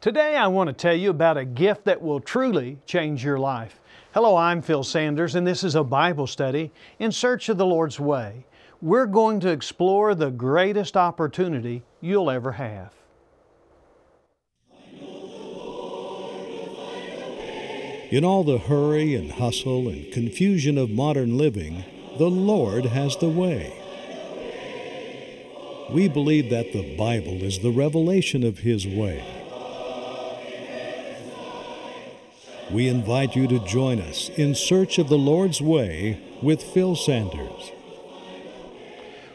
Today, I want to tell you about a gift that will truly change your life. Hello, I'm Phil Sanders, and this is a Bible study in search of the Lord's way. We're going to explore the greatest opportunity you'll ever have. In all the hurry and hustle and confusion of modern living, the Lord has the way. We believe that the Bible is the revelation of His way. We invite you to join us in search of the Lord's way with Phil Sanders.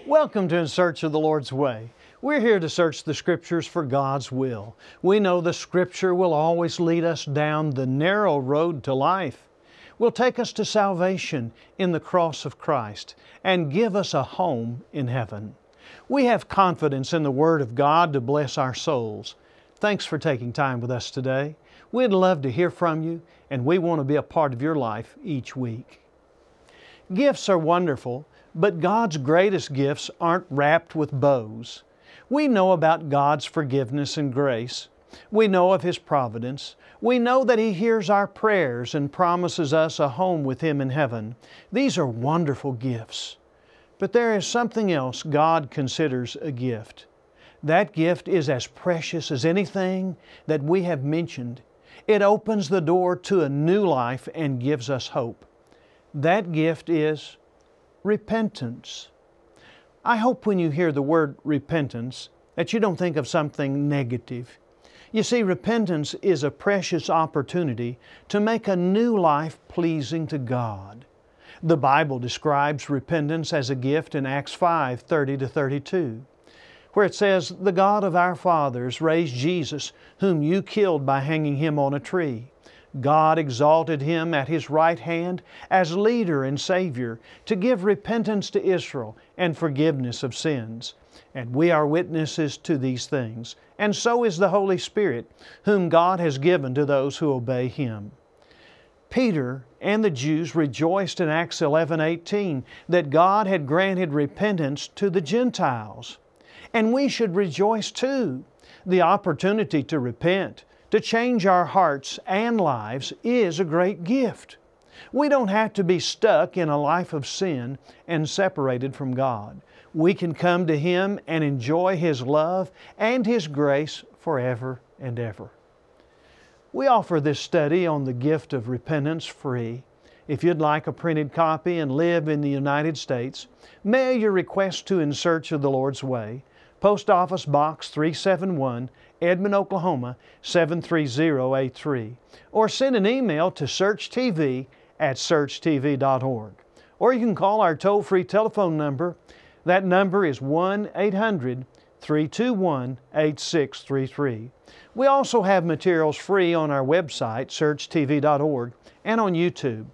Welcome to In Search of the Lord's Way. We're here to search the Scriptures for God's will. We know the Scripture will always lead us down the narrow road to life, will take us to salvation in the cross of Christ, and give us a home in heaven. We have confidence in the Word of God to bless our souls. Thanks for taking time with us today. We'd love to hear from you, and we want to be a part of your life each week. Gifts are wonderful, but God's greatest gifts aren't wrapped with bows. We know about God's forgiveness and grace. We know of His providence. We know that He hears our prayers and promises us a home with Him in heaven. These are wonderful gifts. But there is something else God considers a gift. That gift is as precious as anything that we have mentioned. It opens the door to a new life and gives us hope. That gift is repentance. I hope when you hear the word repentance that you don't think of something negative. You see, repentance is a precious opportunity to make a new life pleasing to God. The Bible describes repentance as a gift in Acts 5 30 to 32, where it says, The God of our fathers raised Jesus, whom you killed by hanging him on a tree. God exalted him at his right hand as leader and Savior to give repentance to Israel and forgiveness of sins. And we are witnesses to these things. And so is the Holy Spirit, whom God has given to those who obey Him. Peter and the Jews rejoiced in Acts 11 18 that God had granted repentance to the Gentiles. And we should rejoice too. The opportunity to repent, to change our hearts and lives is a great gift. We don't have to be stuck in a life of sin and separated from God. We can come to Him and enjoy His love and His grace forever and ever. We offer this study on the gift of repentance free. If you'd like a printed copy and live in the United States, mail your request to In Search of the Lord's Way, Post Office Box 371, Edmond, Oklahoma 73083, or send an email to searchtv at searchtv.org. Or you can call our toll free telephone number. That number is 1 800 321 8633. We also have materials free on our website, searchtv.org, and on YouTube.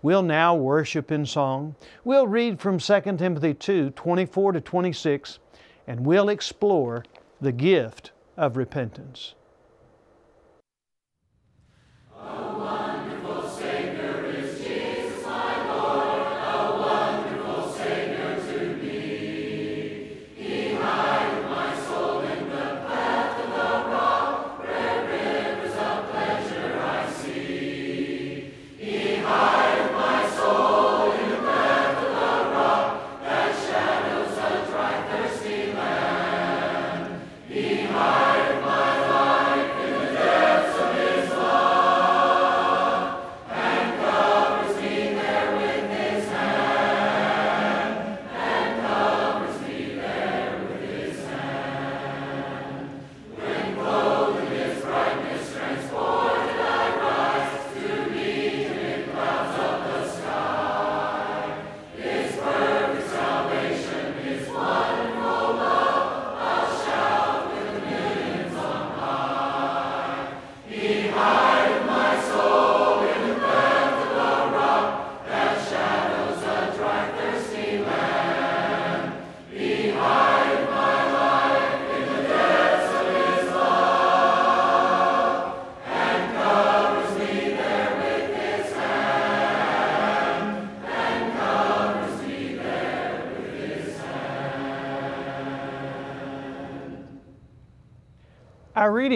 We'll now worship in song. We'll read from 2 Timothy 2 24 to 26, and we'll explore the gift of repentance.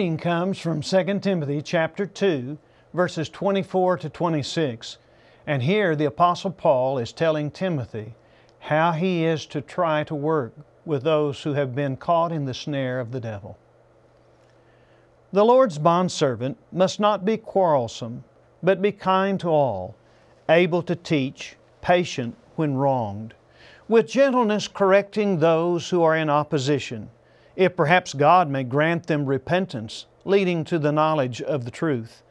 Reading comes from 2 Timothy chapter 2, verses 24 to 26. And here the Apostle Paul is telling Timothy how he is to try to work with those who have been caught in the snare of the devil. The Lord's bondservant must not be quarrelsome, but be kind to all, able to teach, patient when wronged, with gentleness correcting those who are in opposition if perhaps God may grant them repentance, leading to the knowledge of the truth,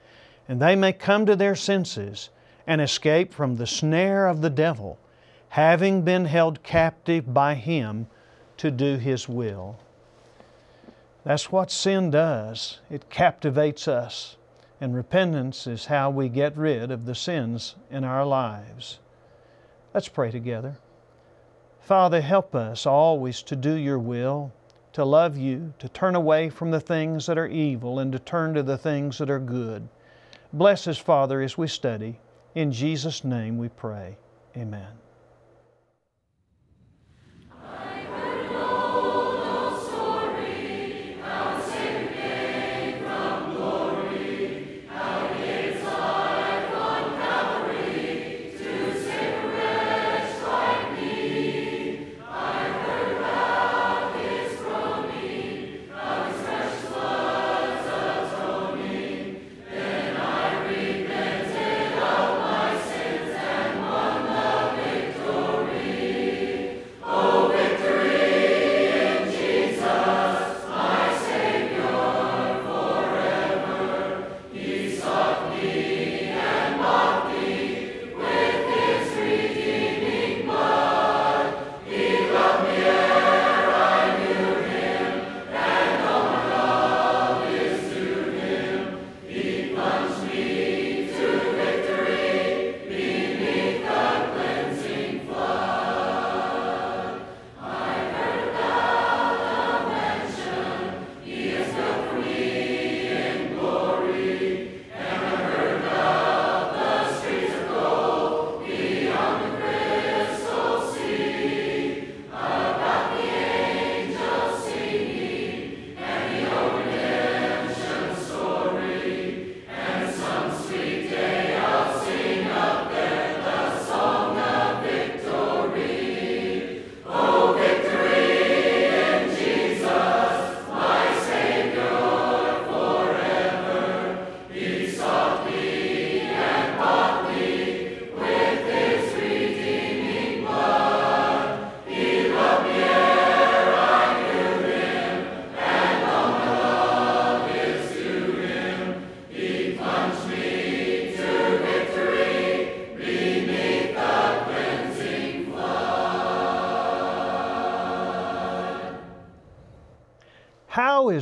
and they may come to their senses and escape from the snare of the devil, having been held captive by him to do his will. That's what sin does. It captivates us, and repentance is how we get rid of the sins in our lives. Let's pray together. Father, help us always to do your will to love you, to turn away from the things that are evil and to turn to the things that are good. Bless us, Father, as we study. In Jesus' name we pray. Amen.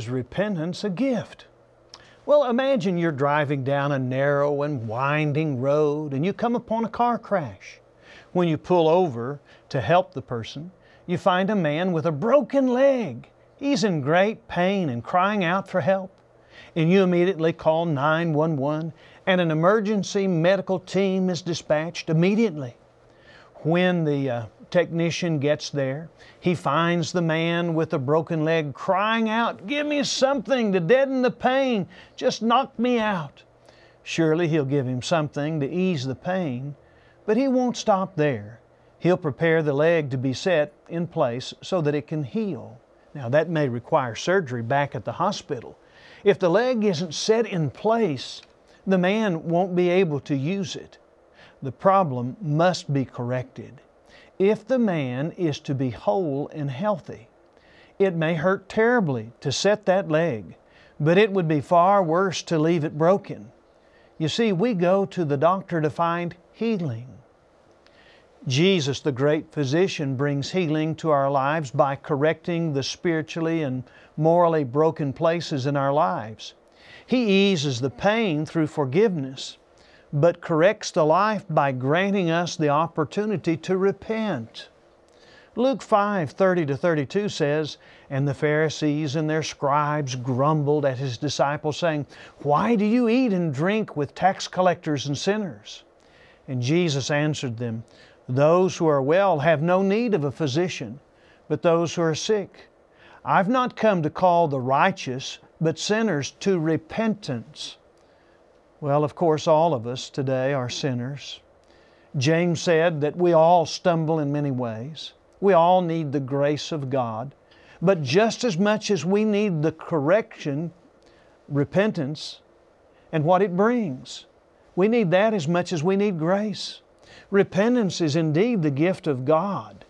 Is repentance a gift? Well, imagine you're driving down a narrow and winding road and you come upon a car crash. When you pull over to help the person, you find a man with a broken leg. He's in great pain and crying out for help. And you immediately call 911 and an emergency medical team is dispatched immediately. When the uh, technician gets there. He finds the man with a broken leg crying out, Give me something to deaden the pain. Just knock me out. Surely he'll give him something to ease the pain, but he won't stop there. He'll prepare the leg to be set in place so that it can heal. Now, that may require surgery back at the hospital. If the leg isn't set in place, the man won't be able to use it. The problem must be corrected if the man is to be whole and healthy. It may hurt terribly to set that leg, but it would be far worse to leave it broken. You see, we go to the doctor to find healing. Jesus, the great physician, brings healing to our lives by correcting the spiritually and morally broken places in our lives. He eases the pain through forgiveness but corrects the life by granting us the opportunity to repent. Luke 5 30 to 32 says, And the Pharisees and their scribes grumbled at his disciples, saying, Why do you eat and drink with tax collectors and sinners? And Jesus answered them, Those who are well have no need of a physician, but those who are sick. I've not come to call the righteous, but sinners to repentance. Well, of course, all of us today are sinners. James said that we all stumble in many ways. We all need the grace of God. But just as much as we need the correction, repentance, and what it brings, we need that as much as we need grace. Repentance is indeed the gift of God.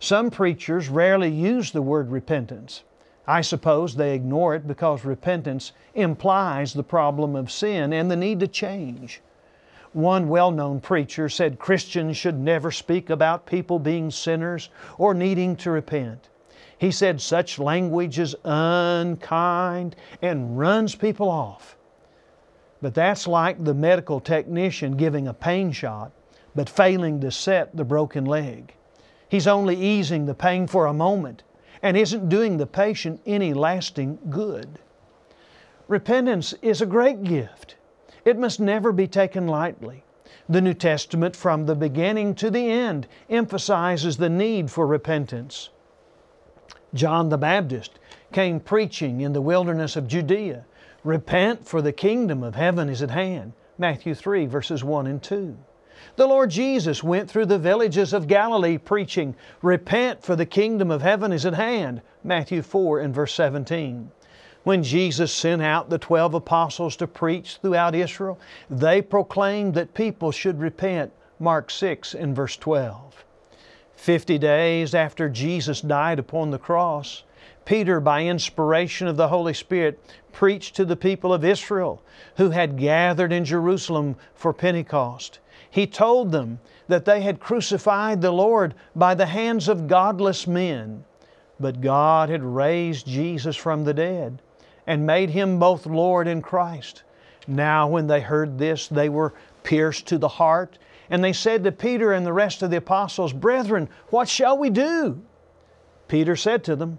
Some preachers rarely use the word repentance. I suppose they ignore it because repentance implies the problem of sin and the need to change. One well known preacher said Christians should never speak about people being sinners or needing to repent. He said such language is unkind and runs people off. But that's like the medical technician giving a pain shot but failing to set the broken leg. He's only easing the pain for a moment and isn't doing the patient any lasting good. Repentance is a great gift. It must never be taken lightly. The New Testament, from the beginning to the end, emphasizes the need for repentance. John the Baptist came preaching in the wilderness of Judea Repent, for the kingdom of heaven is at hand. Matthew 3, verses 1 and 2. The Lord Jesus went through the villages of Galilee preaching, Repent, for the kingdom of heaven is at hand. Matthew 4 and verse 17. When Jesus sent out the twelve apostles to preach throughout Israel, they proclaimed that people should repent. Mark 6 and verse 12. Fifty days after Jesus died upon the cross, Peter, by inspiration of the Holy Spirit, preached to the people of Israel who had gathered in Jerusalem for Pentecost. He told them that they had crucified the Lord by the hands of godless men, but God had raised Jesus from the dead and made him both Lord and Christ. Now, when they heard this, they were pierced to the heart, and they said to Peter and the rest of the apostles, Brethren, what shall we do? Peter said to them,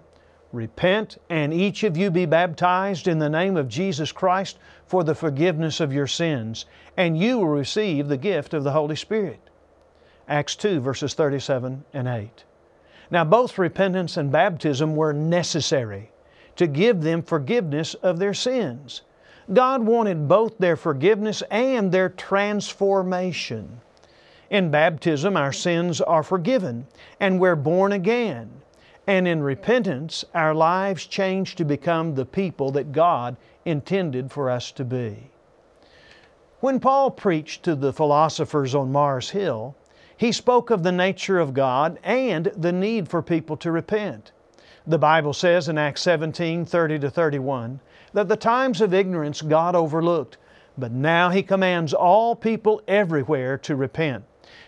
Repent, and each of you be baptized in the name of Jesus Christ for the forgiveness of your sins, and you will receive the gift of the Holy Spirit. Acts 2, verses 37 and 8. Now, both repentance and baptism were necessary to give them forgiveness of their sins. God wanted both their forgiveness and their transformation. In baptism, our sins are forgiven and we're born again. And in repentance, our lives change to become the people that God intended for us to be. When Paul preached to the philosophers on Mars Hill, he spoke of the nature of God and the need for people to repent. The Bible says in Acts 17 30 to 31 that the times of ignorance God overlooked, but now He commands all people everywhere to repent,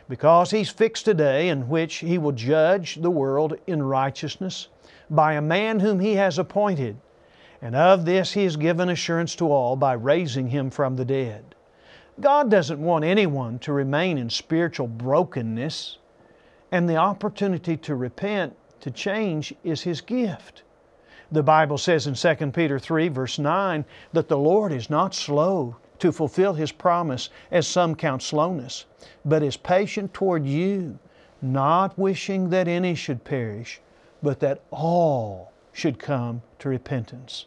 because He's fixed a day in which He will judge the world in righteousness by a man whom He has appointed. And of this He has given assurance to all by raising Him from the dead. God doesn't want anyone to remain in spiritual brokenness, and the opportunity to repent to change is His gift. The Bible says in 2 Peter 3, verse 9, that the Lord is not slow to fulfill His promise, as some count slowness, but is patient toward you, not wishing that any should perish, but that all should come to repentance.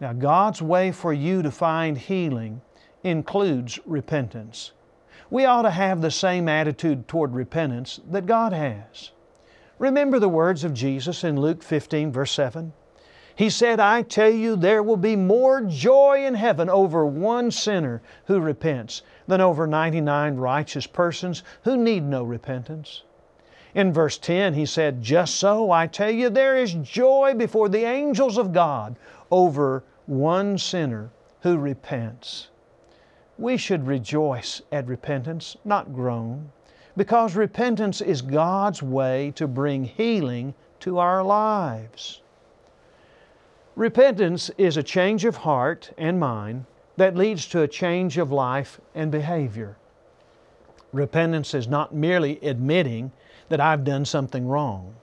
Now, God's way for you to find healing includes repentance. We ought to have the same attitude toward repentance that God has. Remember the words of Jesus in Luke 15, verse 7? He said, I tell you, there will be more joy in heaven over one sinner who repents than over 99 righteous persons who need no repentance. In verse 10, he said, Just so, I tell you, there is joy before the angels of God over one sinner who repents. We should rejoice at repentance, not groan because repentance is God's way to bring healing to our lives. Repentance is a change of heart and mind that leads to a change of life and behavior. Repentance is not merely admitting that I've done something wrong.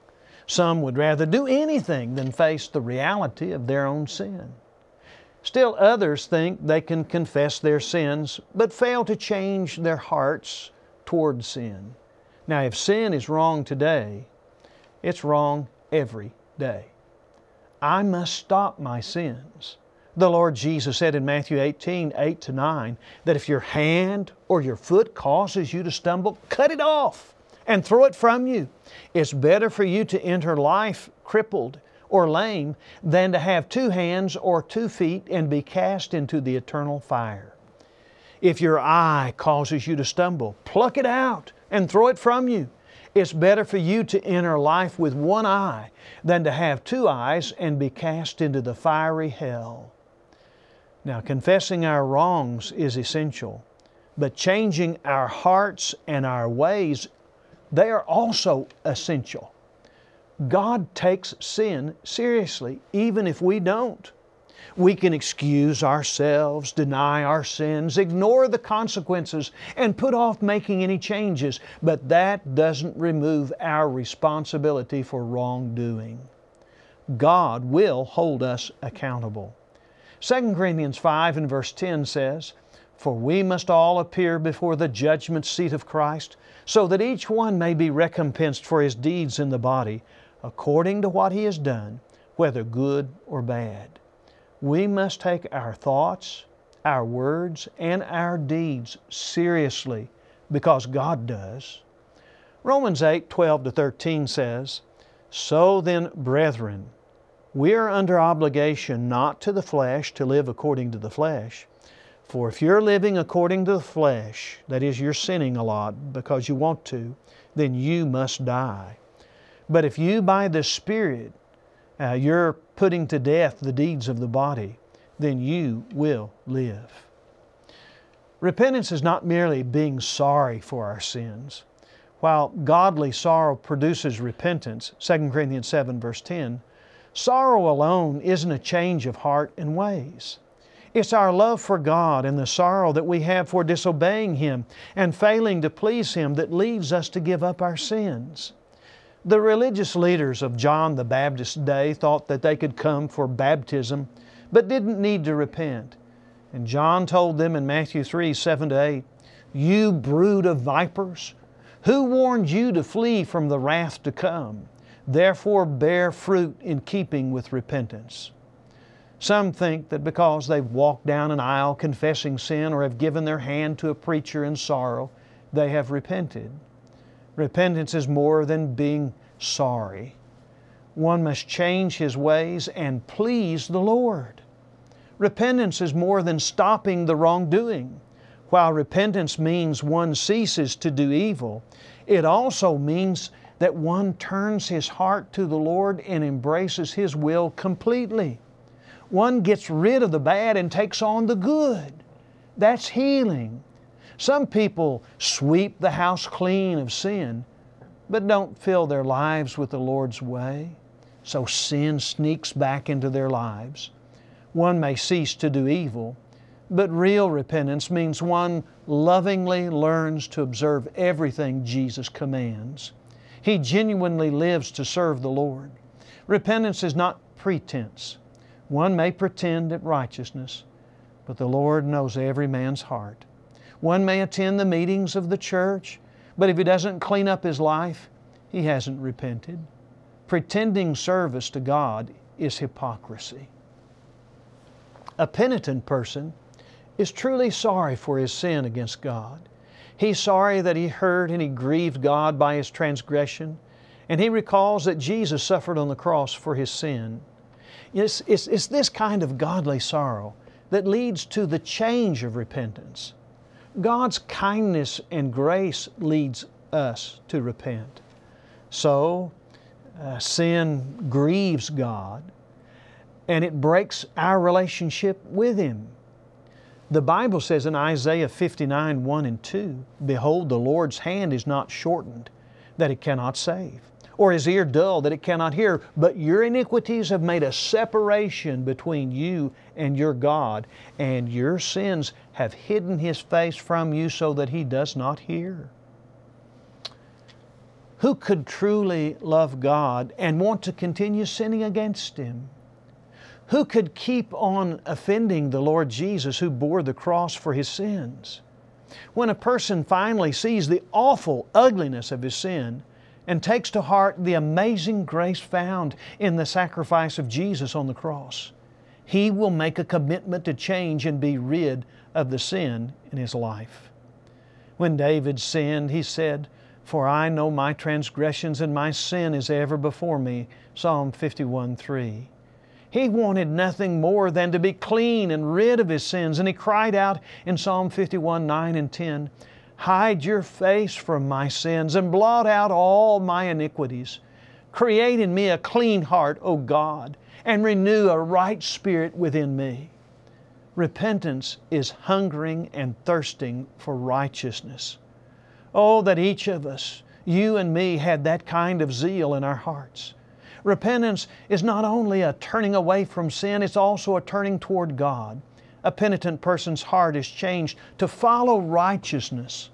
Some would rather do anything than face the reality of their own sin. Still, others think they can confess their sins but fail to change their hearts toward sin. Now, if sin is wrong today, it's wrong every day. I must stop my sins, The Lord Jesus said in Matthew 18, 8 to 9, that if your hand or your foot causes you to stumble, cut it off and throw it from you. It's better for you to enter life crippled or lame than to have two hands or two feet and be cast into the eternal fire. If your eye causes you to stumble, pluck it out and throw it from you. It's better for you to enter life with one eye than to have two eyes and be cast into the fiery hell. Now, confessing our wrongs is essential, but changing our hearts and our ways, they are also essential. God takes sin seriously, even if we don't. We can excuse ourselves, deny our sins, ignore the consequences, and put off making any changes, but that doesn't remove our responsibility for wrongdoing. God will hold us accountable. 2 Corinthians 5 and verse 10 says, For we must all appear before the judgment seat of Christ, so that each one may be recompensed for his deeds in the body, according to what he has done, whether good or bad. We must take our thoughts, our words, and our deeds seriously because God does. Romans 8 12 to 13 says, So then, brethren, we are under obligation not to the flesh to live according to the flesh. For if you're living according to the flesh, that is, you're sinning a lot because you want to, then you must die. But if you by the Spirit, uh, you're putting to death the deeds of the body, then you will live. Repentance is not merely being sorry for our sins. While godly sorrow produces repentance, 2 Corinthians 7, verse 10, Sorrow alone isn't a change of heart and ways. It's our love for God and the sorrow that we have for disobeying Him and failing to please Him that leads us to give up our sins. The religious leaders of John the Baptist's day thought that they could come for baptism but didn't need to repent. And John told them in Matthew 3 7 to 8, You brood of vipers, who warned you to flee from the wrath to come? Therefore, bear fruit in keeping with repentance. Some think that because they've walked down an aisle confessing sin or have given their hand to a preacher in sorrow, they have repented. Repentance is more than being sorry. One must change his ways and please the Lord. Repentance is more than stopping the wrongdoing. While repentance means one ceases to do evil, it also means that one turns his heart to the Lord and embraces His will completely. One gets rid of the bad and takes on the good. That's healing. Some people sweep the house clean of sin, but don't fill their lives with the Lord's way. So sin sneaks back into their lives. One may cease to do evil, but real repentance means one lovingly learns to observe everything Jesus commands. He genuinely lives to serve the Lord. Repentance is not pretense. One may pretend at righteousness, but the Lord knows every man's heart. One may attend the meetings of the church, but if he doesn't clean up his life, he hasn't repented. Pretending service to God is hypocrisy. A penitent person is truly sorry for his sin against God. He's sorry that he hurt and he grieved God by his transgression. And he recalls that Jesus suffered on the cross for his sin. It's, it's, it's this kind of godly sorrow that leads to the change of repentance. God's kindness and grace leads us to repent. So, uh, sin grieves God and it breaks our relationship with Him. The Bible says in Isaiah 59 1 and 2 Behold, the Lord's hand is not shortened, that it cannot save, or his ear dull, that it cannot hear, but your iniquities have made a separation between you and your God, and your sins have hidden his face from you so that he does not hear. Who could truly love God and want to continue sinning against Him? Who could keep on offending the Lord Jesus who bore the cross for his sins? When a person finally sees the awful ugliness of his sin and takes to heart the amazing grace found in the sacrifice of Jesus on the cross, he will make a commitment to change and be rid of the sin in his life. When David sinned, he said, For I know my transgressions and my sin is ever before me. Psalm 51 3. He wanted nothing more than to be clean and rid of his sins, and he cried out in Psalm 51 9 and 10, Hide your face from my sins and blot out all my iniquities. Create in me a clean heart, O God, and renew a right spirit within me. Repentance is hungering and thirsting for righteousness. Oh, that each of us, you and me, had that kind of zeal in our hearts. Repentance is not only a turning away from sin, it's also a turning toward God. A penitent person's heart is changed to follow righteousness.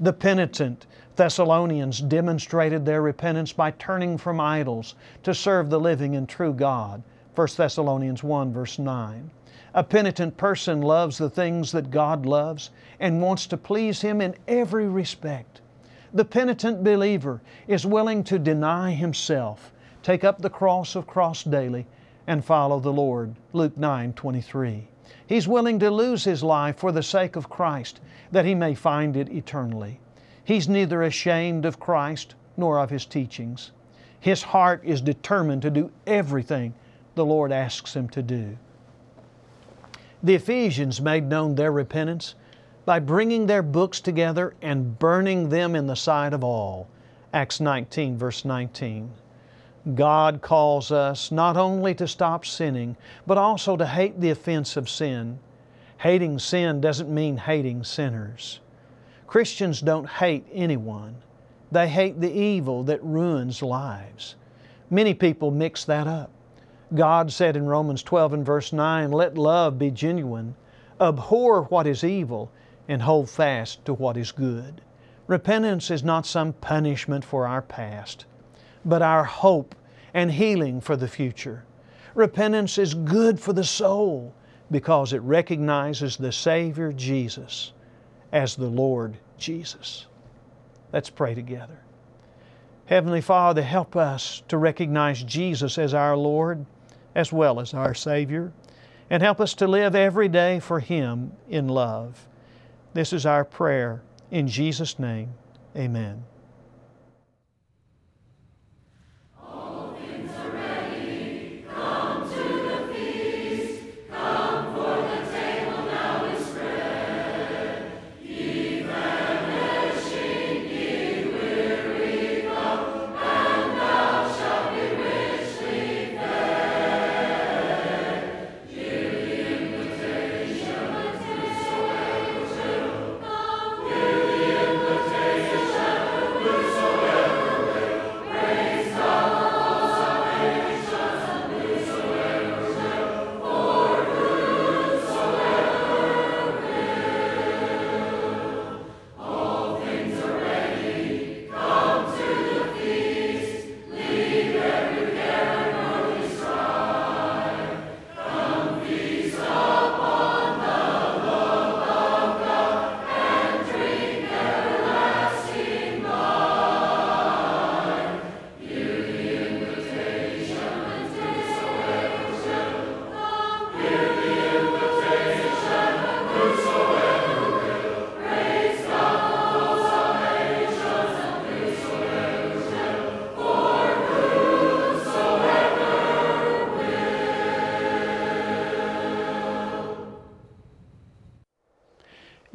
The penitent Thessalonians demonstrated their repentance by turning from idols to serve the living and true God. 1 Thessalonians 1, verse 9. A penitent person loves the things that God loves and wants to please Him in every respect. The penitent believer is willing to deny himself, take up the cross of cross daily, and follow the Lord. Luke 9, 23. He's willing to lose his life for the sake of Christ, that he may find it eternally. He's neither ashamed of Christ nor of His teachings. His heart is determined to do everything the Lord asks him to do. The Ephesians made known their repentance by bringing their books together and burning them in the sight of all. Acts 19, verse 19. God calls us not only to stop sinning, but also to hate the offense of sin. Hating sin doesn't mean hating sinners. Christians don't hate anyone, they hate the evil that ruins lives. Many people mix that up. God said in Romans 12 and verse 9, Let love be genuine, abhor what is evil, and hold fast to what is good. Repentance is not some punishment for our past, but our hope and healing for the future. Repentance is good for the soul because it recognizes the Savior Jesus as the Lord Jesus. Let's pray together. Heavenly Father, help us to recognize Jesus as our Lord as well as our Savior, and help us to live every day for Him in love. This is our prayer. In Jesus' name, amen.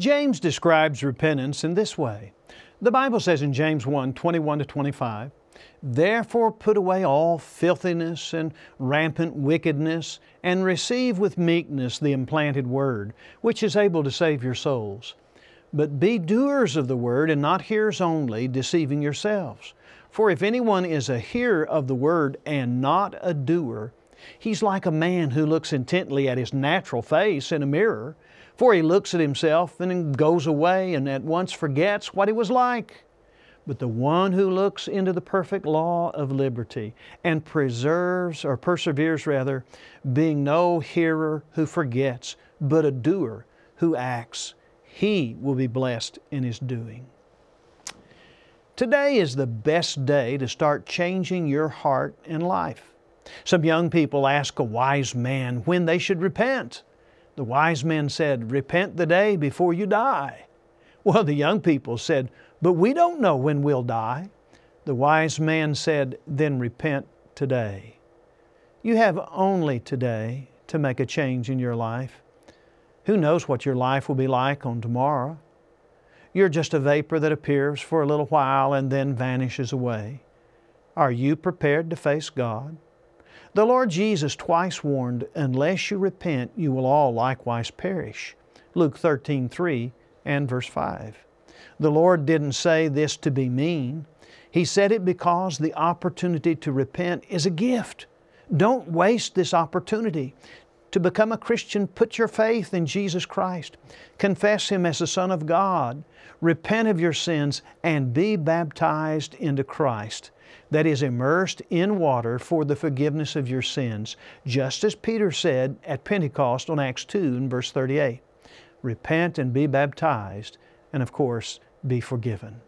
James describes repentance in this way. The Bible says in James 1 21 to 25, Therefore put away all filthiness and rampant wickedness, and receive with meekness the implanted word, which is able to save your souls. But be doers of the word, and not hearers only, deceiving yourselves. For if anyone is a hearer of the word and not a doer, he's like a man who looks intently at his natural face in a mirror for he looks at himself and goes away and at once forgets what he was like. But the one who looks into the perfect law of liberty and preserves, or perseveres rather, being no hearer who forgets, but a doer who acts, he will be blessed in his doing. Today is the best day to start changing your heart and life. Some young people ask a wise man when they should repent. The wise men said, Repent the day before you die. Well, the young people said, But we don't know when we'll die. The wise man said, Then repent today. You have only today to make a change in your life. Who knows what your life will be like on tomorrow? You're just a vapor that appears for a little while and then vanishes away. Are you prepared to face God? The Lord Jesus twice warned, Unless you repent, you will all likewise perish. Luke 13 3 and verse 5. The Lord didn't say this to be mean. He said it because the opportunity to repent is a gift. Don't waste this opportunity. To become a Christian, put your faith in Jesus Christ. Confess Him as the Son of God. Repent of your sins and be baptized into Christ. That is immersed in water for the forgiveness of your sins, just as Peter said at Pentecost on Acts 2 and verse 38. Repent and be baptized, and of course, be forgiven.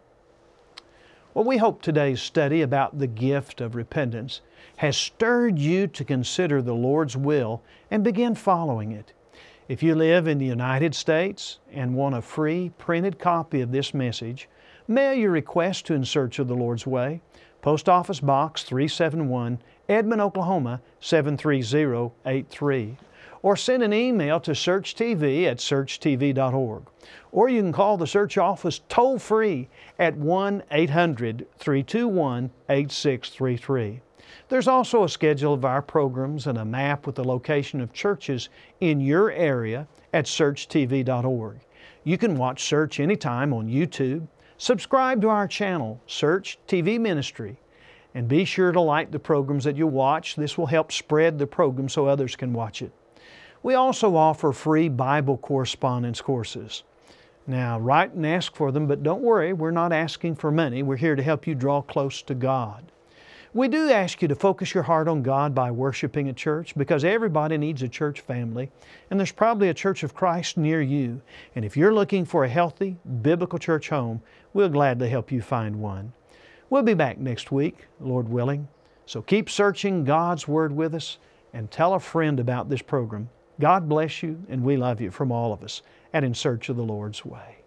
Well, we hope today's study about the gift of repentance has stirred you to consider the Lord's will and begin following it. If you live in the United States and want a free printed copy of this message, mail your request to In Search of the Lord's Way, Post Office Box 371, Edmond, Oklahoma 73083 or send an email to searchtv at searchtv.org. Or you can call the search office toll free at 1 800 321 8633. There's also a schedule of our programs and a map with the location of churches in your area at searchtv.org. You can watch Search anytime on YouTube. Subscribe to our channel, Search TV Ministry, and be sure to like the programs that you watch. This will help spread the program so others can watch it. We also offer free Bible correspondence courses. Now, write and ask for them, but don't worry, we're not asking for money. We're here to help you draw close to God. We do ask you to focus your heart on God by worshiping a church because everybody needs a church family, and there's probably a church of Christ near you. And if you're looking for a healthy, biblical church home, we'll gladly help you find one. We'll be back next week, Lord willing. So keep searching God's Word with us and tell a friend about this program. God bless you, and we love you from all of us at In Search of the Lord's Way.